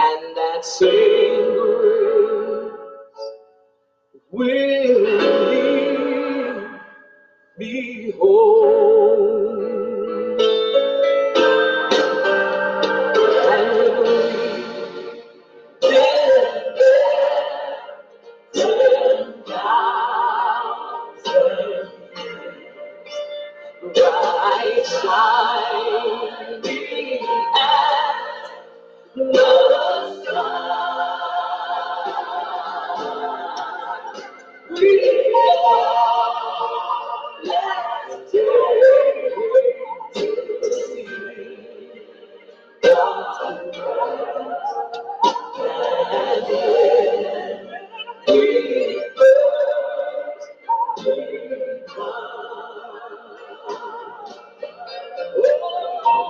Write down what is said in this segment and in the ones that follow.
And that same grace will lead me.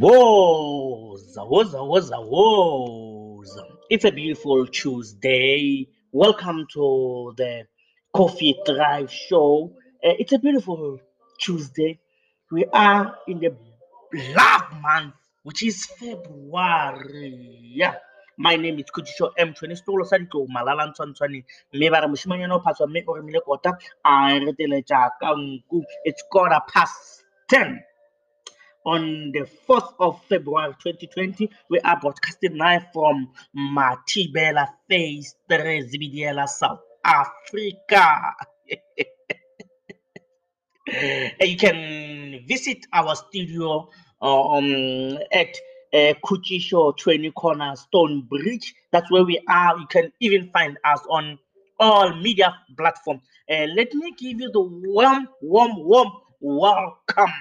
Woza, woza, woza, woza. It's a beautiful Tuesday. Welcome to the Coffee Drive Show. Uh, it's a beautiful Tuesday. We are in the love month, which is February. Yeah. My name is Kuchisho M20 Stolo Sadiko Malala Ntwantwani. Me ba re moshimanyana o phatswa mme o remile kota a re teletša ka nku. It's quarter past 10 on the 4th of February 2020. We are broadcasting live from Matibela Phase 3 Zibidiela, South Africa. You can visit our studio uh, um, at uh, Kuchi Show Training Corner Stone Bridge. That's where we are. You can even find us on all media platforms. Uh, let me give you the warm, warm, warm welcome.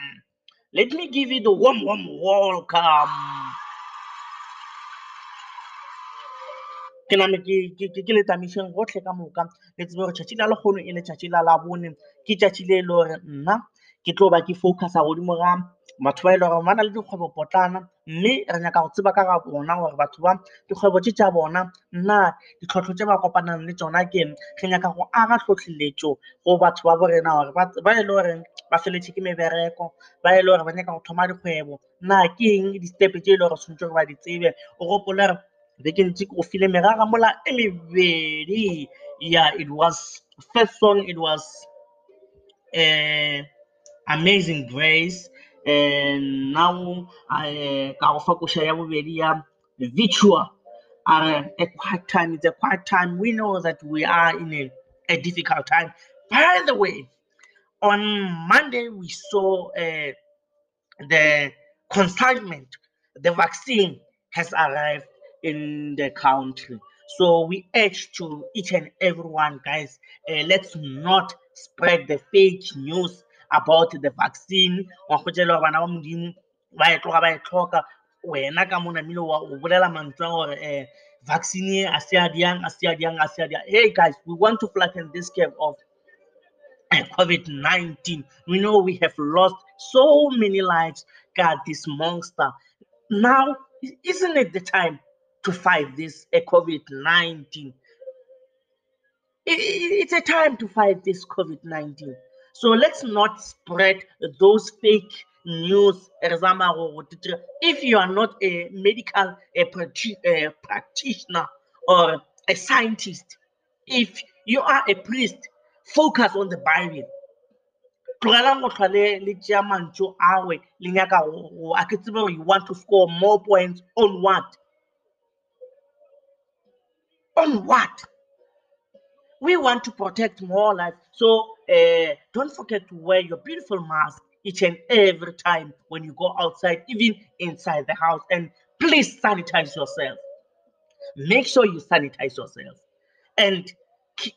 Let me give you the warm, warm welcome. ke name ke ke- ke- ke le tamišeng gotlhe ka moka. Le tsebe gore tšatši la lekgono e le tšatši la labone. Ke tšatši le e le gore nna ke tlo ba ke focusa godimo ga batho ba e le gore ba na le dikgwebo potlana mme re nyaka go tseba ka ga bona gore batho ba dikgwebo tše tša bona nna ditlhotlho tše ba kopanang le tsona ke eng? Re nyaka go aga tlhotlheletšo go batho ba borena gore ba e le goreng ba feletše ke mebereko ba e le gore ba nyaka go thoma dikgwebo. Na ke eng di-step tše e le gore tshwanetse gore ba di tsebe? O gopole gore beke ntse ke go file merara mola e mebedi. Yeah it was first song it was uh, amazing grace and now I ka go fa koša ya bobedi ya virtual. Uh, a quiet time it's a quiet time. We know that we are in a, a difficult time. By the way on monday we saw uh, the consignment, the vaccine has arrived in the country. So we urge to each and everyone, guys, uh, let's not spread the fake news about the vaccine. Wa go gore bana ba Modimo ba e tloga ba e tlhoka. wena ka mona mmile o bolela mantswe a gore um vaccine a se a diang a se a diang a se a diang hey guys we want to flatten this curve of uh, covid-19 we know we have lost so many lives got this monster now isn't it the time to fight this uh, covid-19 I- i- it's a time to fight this COVID 19. So let's not spread those fake news. If you are not a medical a a practitioner or a scientist, if you are a priest, focus on the Bible. tlogelang awe you want to score more points on what on what we want to protect more lives. So uh, don't forget to wear your beautiful mask each and every time when you go outside, even inside the house. And please sanitize yourself. Make sure you sanitize yourself and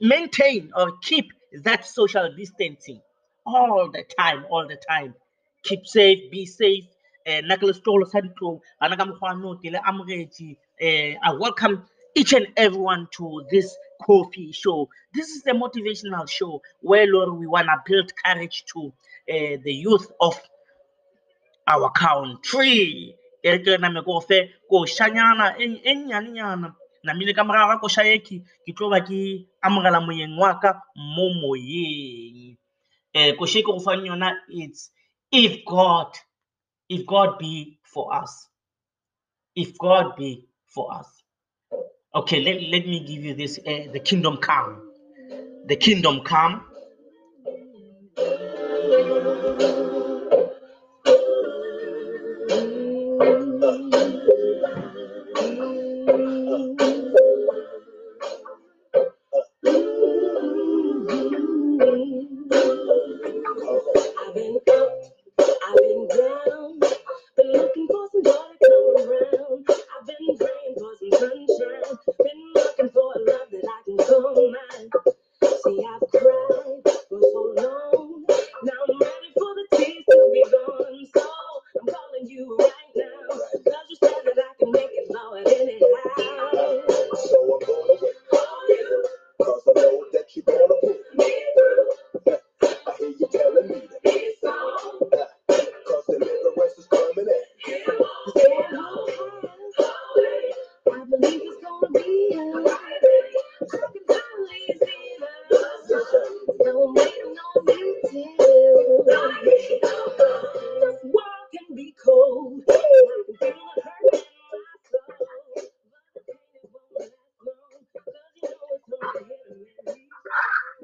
maintain or keep that social distancing all the time, all the time. Keep safe, be safe. Eh. Eh, I welcome each and everyone to this coffee show. This is a motivational show where Lord, we want to build courage to uh, the youth of our country. E re ke re ko fe košanyana e e nnyanenyana namile ka morago ga koša eki ke tlo ba ke amogela moyeng wa ka mo moyeng um koša e ke go fang yona it's if god if god be for us if god be for us okay let, let me give you this uh, the kingdom come. The kingdom come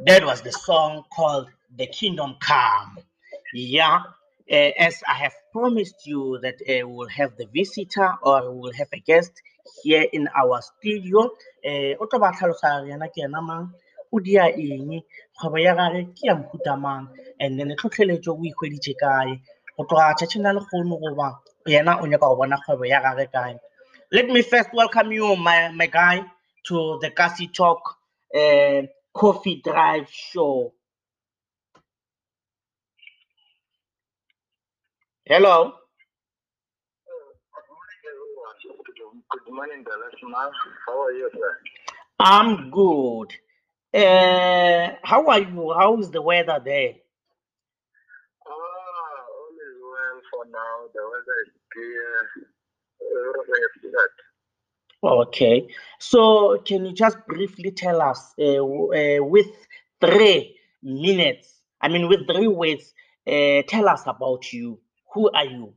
that was the song called the kingdom come. Yeah. Uh, as i have promised you that uh, we'll have the visitor or we'll have a guest here in our studio. Uh, o tlo ba tlhalosa yena ke ena mang? O dia eng? Kgwebo ya gage ke ya mohuta mang? And then tlhotlheletso o ikhweditše kae? Go tloga let me first welcome you my, my guy to the Kasi Talk uh, Coffee Drive Show. Hello. Good morning, Dallas. How are you, sir? I'm good. Uh, how are you? How is the weather there? Ah, all is well for now. The weather is clear. Everything is set. Okay. So, can you just briefly tell us, uh, uh, with three minutes, I mean, with three words, uh, tell us about you. Who are you?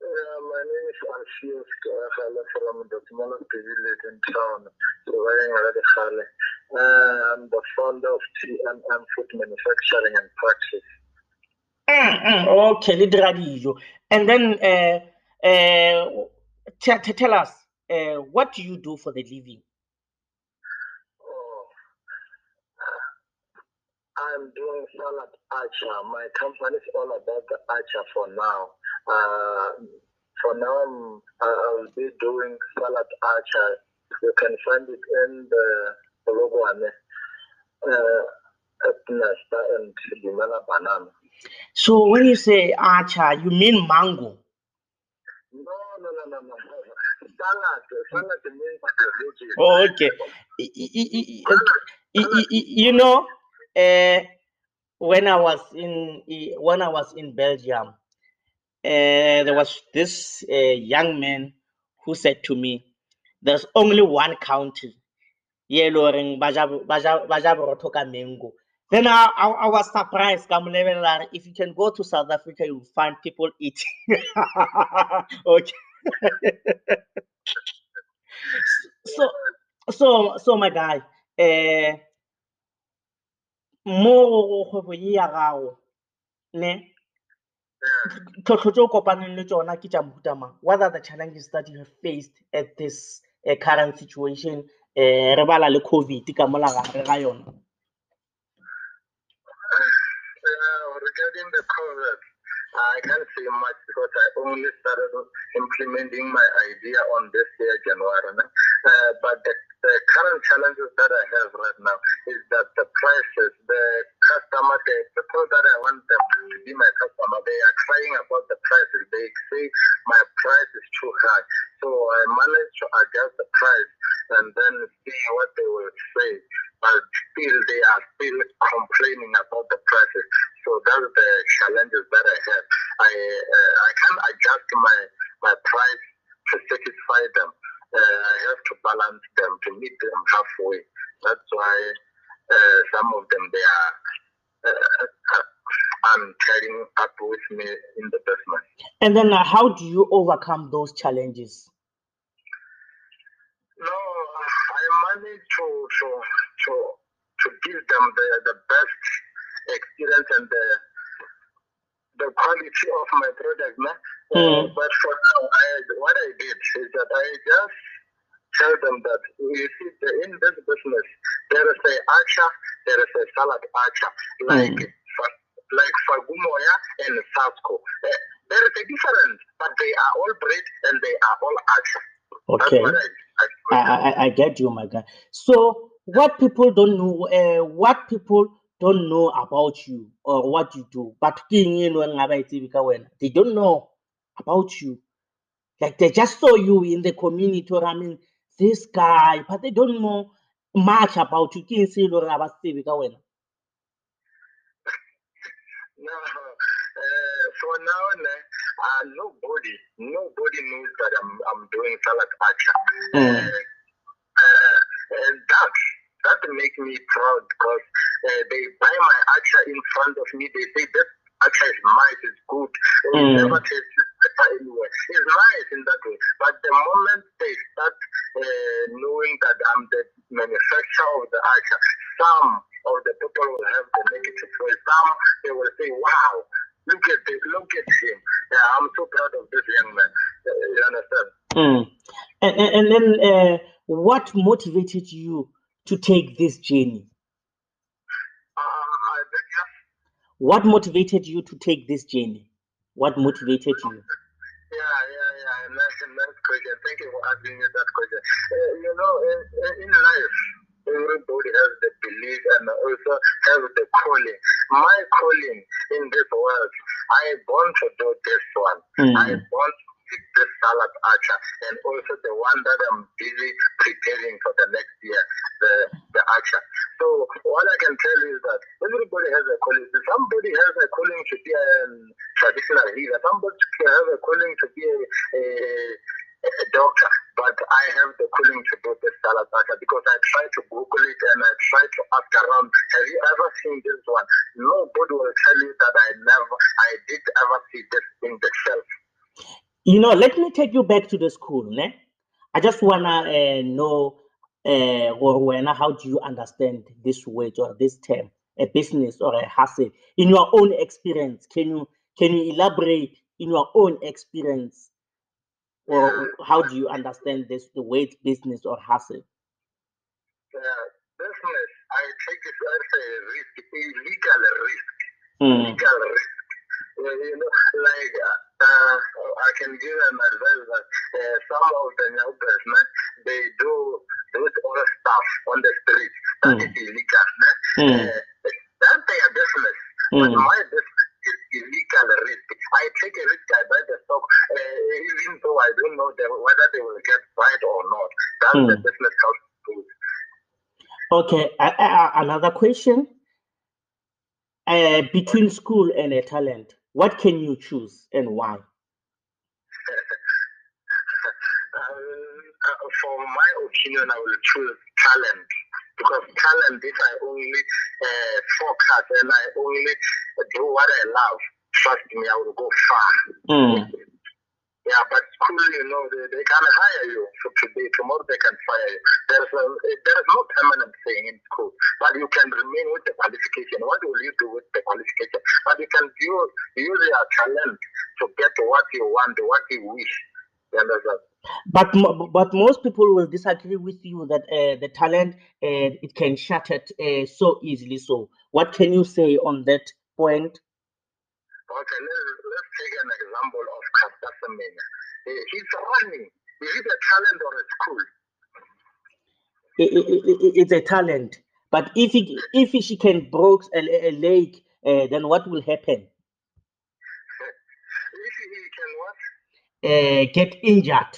Uh, my name is Alfius Kagala from the smallest village in town, surviving Uh, I'm the founder of TMM Food Manufacturing and Practice. Mm, mm, okay, le dira dijo. And then, uh, uh, t- t- tell us, uh, what do you do for the living? Oh, I'm doing salad atchar. My company is all about the atchar for now. Uh, for now, I'm, I- I'll be doing salad atchar. You can find it in the logo on. Uh, at Nesta and Limela Banana. So when you say atchar, you mean mango. No, no, no, no. Oh, okay. You know, uh, when I was in when I was in Belgium, uh, there was this uh, young man who said to me, "There's only one country, yeah, Loring Baja Baja Baja borotho mango." Then I, I, I was surprised. If you can go to South Africa, you'll find people eating. okay. So so so my guy eh mo kgwebo ye ya gago ne tlhotlho tse o kopaneng le tsona ke mang what are the challenges that you have faced at this uh, current situation eh re le covid ka mola gare ga yona Uh, regarding the COVID, I can't say much because I only started implementing my idea on this year, January. Uh, but the, the current challenges that I have right now is that the prices, the customer, the people that I want them to be my customer, they are crying about the prices. They say my price is too high. And then uh, how do you overcome those challenges No, I managed to to to to give them the, the best experience and the the quality of my product. No? Uh, Mm. but for now, I, what I did is that I just tell them that you see, the, in this business, there is a atchar, there is a salad atchar, like Mm. Like Fagumoya and Sasko. Uh, there is a difference, but they are all bred and they are all. That's okay I, I, I, I, get you, my guy. So, what people don't know, uh, what people don't know about you or what you do, but they don't know about you. Like they just saw you in the community, or I mean, this guy, but they don't know much about you. Ke eng se le hore ha ba se tsebe? No, for now, ne- uh, nobody, nobody knows that I'm, I'm doing salad atchar. Mm. Uh, uh, and that, that makes me proud because uh, they buy my atchar in front of me. They say this atchar is nice, it's good. It Mm. never tastes anywhere. It's nice in that way. But the moment they start uh, knowing that I'm the manufacturer of the atchar, some of the people will have the negative way. Some they will say, "Wow, look at this, look at him." Yeah, I'm so proud of this young man. Uh, you understand? Mm. And, and, and then, uh, what motivated you to take this journey? Uh? What motivated you to take this journey? What motivated you? Yeah, yeah, yeah. Nice, nice question. Thank you for asking me that question. Uh, you know, in in life, everybody has the belief and also has the calling. My calling in this world, I born to do this one. I Mm. want to pick this salad atchar and also the one that I'm busy preparing for the next year, the the atchar. So what I can tell you is that everybody has a calling. Somebody has a calling to be a traditional healer. Somebody has a calling to be a, a, a doctor. I have the calling to do this atchar because I try to Google it and I try to ask around. Have you ever seen this one? Nobody will tell you that I never, I did ever see this in the shelf. You know, let me take you back to the school, ne? I just wanna uh, know, uh, when, how do you understand this word or this term, a business or a hustle, in your own experience? Can you can you elaborate in your own experience, or how do you understand this the word business or hustle? Uh, business, I take it as a risk, illegal risk. Mm. legal risk. Uh, you know, like uh, uh, I can give an advice that uh, some of the neighbors, man, they do those all stuff on the street that Mm. is illegal. Man. Mm. Uh, that's their business. But Mm. my business is illegal risk. I take a risk, I buy the stock, uh, even though I don't That's the Hmm. business how it. Okay, uh, uh, another question. Uh, between school and a talent, what can you choose and why? Um, uh, for my opinion, I will choose talent because talent, if I only uh, focus and I only do what I love, trust me, I will go far. Mm. Yeah, but school, you know, they, they can hire you today. Tomorrow they can fire you. There's a, there is no permanent thing in school, but you can remain with the qualification. What will you do with the qualification? But you can use, use your talent to get what you want, what you wish. You understand? But but most people will disagree with you that uh, the talent uh, it can it uh, so easily. So what can you say on that point? Okay, let's, let's take an example of. Eh, He's running. Is it a talent or a school? I- I- I- I- it's a talent. But if it, if she can break a, a leg, uh, then what will happen? If he can what? Uh, get injured.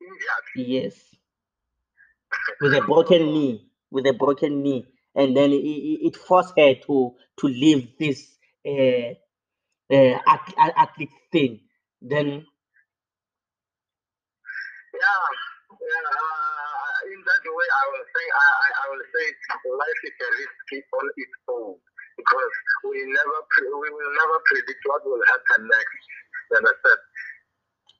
Injured. Yes, with a broken knee, with a broken knee, and then it, it it forced her to to leave this uh, uh, ath- ath- athlete thing. Then Yeah, yeah. Uh, in that way, I will say, I, I, I will say, life is a risky on its own because we never, pre- we will never predict what will happen next. You understand?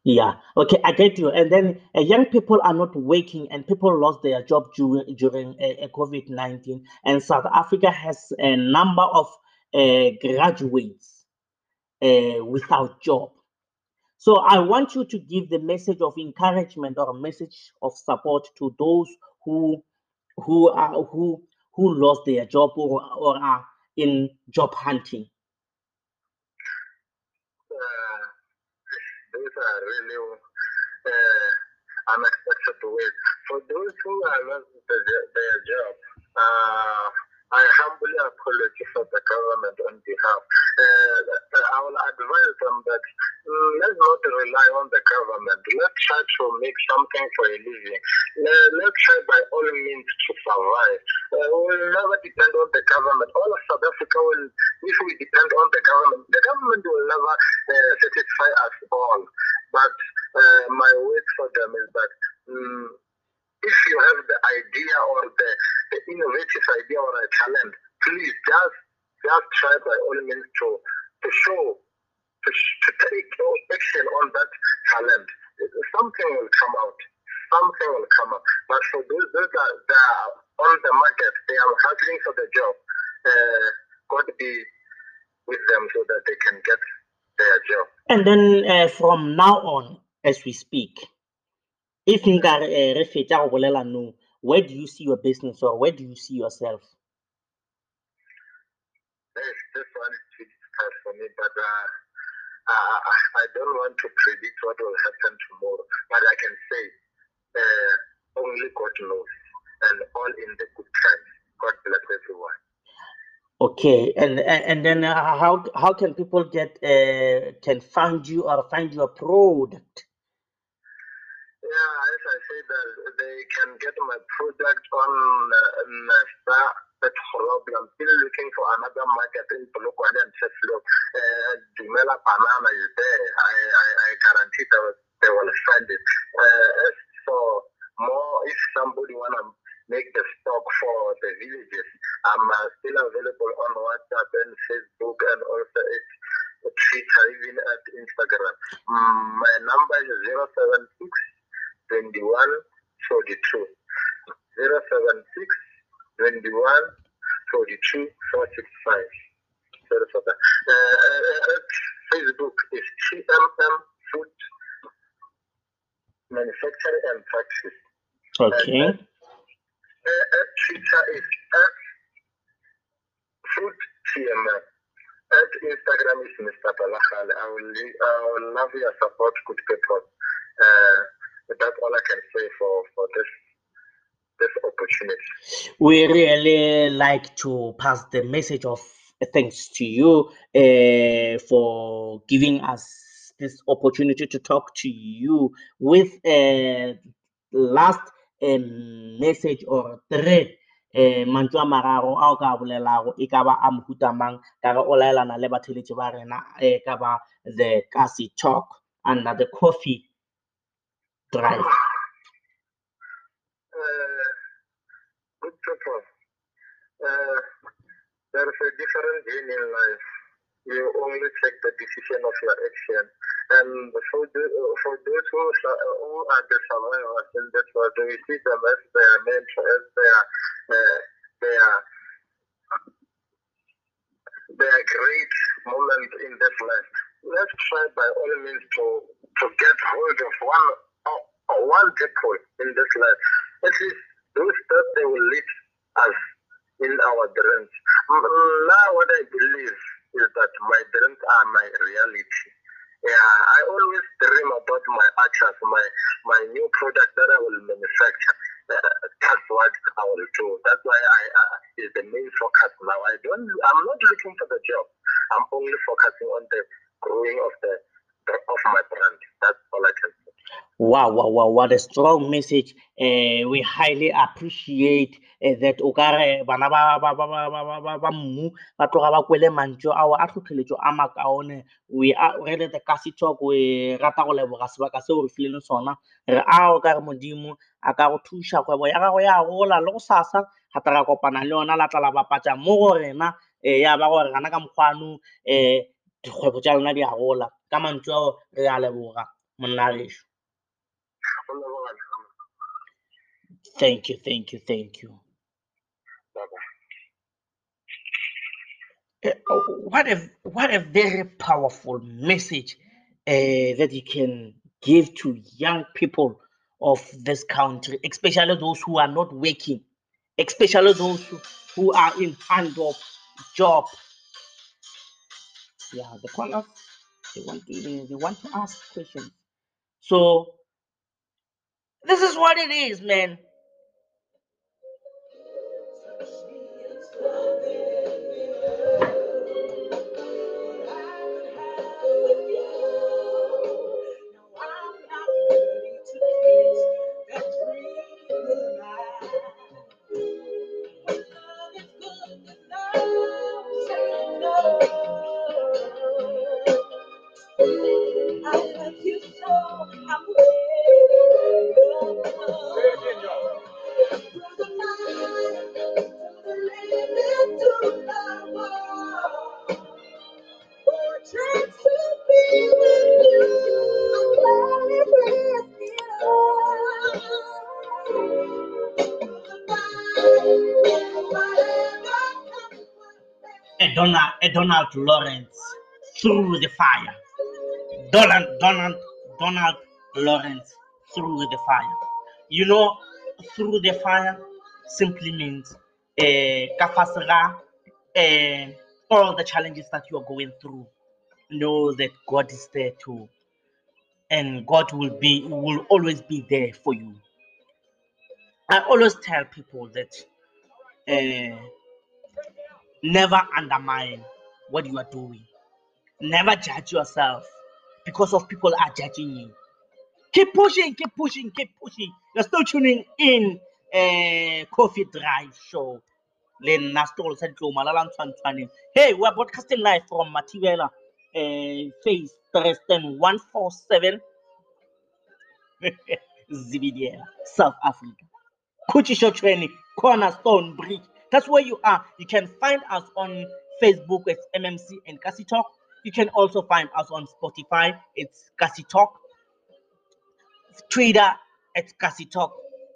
yeah, okay, I get you. And then uh, young people are not working, and people lost their job during during uh, COVID nineteen. And South Africa has a number of graduates uh, without job. So I want you to give the message of encouragement or a message of support to those who who are who who lost their job or, or are in job hunting. Uh, those are really uh, unexpected ways. For those who are lost their, their job, uh, I humbly apologize for the government on behalf. Uh, I will advise them that mm, let's not rely on the government. Let's try to make something for a living. Uh, let's try by all means to survive. Uh, we will never depend on the government. All of South Africa will, if we depend on the government, the government will never uh, satisfy us all. But uh, my word for them is that mm, you have the idea or the, the innovative idea or a talent, please just just try by all means to to show to, to take action on that talent. Something will come out. Something will come out. But for those, those that, that are on the market, they are hustling for the job. Uh, God be with them so that they can get their job. And then uh, from now on, as we speak, if nka re re fetsa go bolela no, where do you see your business or where do you see yourself? This, this one is too difficult for me, but uh, uh, I don't want to predict what will happen tomorrow. But I can say uh, only God knows, and all in the good times. God bless everyone. Okay, and and, and then uh, how how can people get uh, can find you or find your product? Yeah, as I said, uh, they can get my product on uh, uh, Petrol. I'm still looking for another market in Polokwane and Sheffield. Uh, Dumela Banana is there. I, I, I guarantee that they will find it. Uh, for more, if somebody want to make the stock for the villages, I'm uh, still available on WhatsApp and Facebook and also at Twitter, even at Instagram. Mm, my number is 076 21 42. 076 21 42 465. Sorry for that. Uh, uh, at Facebook is TMM Food Manufacturing and Practice. Okay, Uh, at Twitter is at Food TMM. At Instagram is Mr. Balachale. I will, I will love your support, good people. Uh, that's all I can say for, for this this opportunity. we really like to pass the message of thanks to you uh, for giving us this opportunity to talk to you with uh, last um, message or three um mantswe a mararo a o ka a bolelago e ka ba a mohuta mang ka ge o laelana le batheletši ba rena e ka ba the kasi talk under the coffee drive Uh, good people. Uh, there is a different game in life. You only take the decision of your action. And for, the, for those who, who are the survivors in this world, we see them as their mentor, as their, uh, their, their great moment in this life. Let's try by all means to, to get hold of one, uh, one people in this life. At least those that they will lead us in our dreams. Now, what I believe is that my dreams are my reality. Yeah, I always dream about my atchars, my my new product that I will manufacture. Uh, that's what I will do. That's why I is the main focus now. I don't. I'm not looking for the job. I'm only focusing on the growing of the of my brand. That's all I can. Wow, wow, wow, what a strong message. Uh, we highly appreciate uh, that o bana ba ba- ba- ba- ba- ba- ba- ba mmu ba tloga ba kwele mantso ao a tlhotlheletso a makaone we are re le the kasi talk we rata go leboga sebaka seo re fileng sona. Re ao ka re modimo a ka go thuša kgwebo ya gago ya gola le go sasa. Gata ra kopana le yona la tla la bapatša mo go rena. Eh, ya ba gore gana ka mokgwano um dikgwebo tša lona di a gola. Ka mantso ao re a leboga. Monna gešo Thank you, thank you, thank you. oh, What a what a very powerful message uh, that you can give to young people of this country, especially those who are not working, especially those who, who are in hand of job. Yeah, the callers they want to they want to ask questions. So this is what it is, man. Donald, Lawrence through the fire. Donald, Donald, Donald Lawrence through the fire. You know, through the fire simply means uh, kafasra, uh, all the challenges that you are going through. Know that God is there too, and God will be will always be there for you. I always tell people that uh, never undermine what you are doing. Never judge yourself because of people are judging you. Keep pushing, keep pushing, keep pushing. You're still tuning in uh, Coffee Drive Show. le hey we're broadcasting live from mathibela uh, face preston 147 zibidiela south africa kuchisho training cornerstone bridge that's where you are you can find us on facebook it's mmc and kasi talk. You can also find us on spotify. It's kasi talk. Twitter it's kasi talk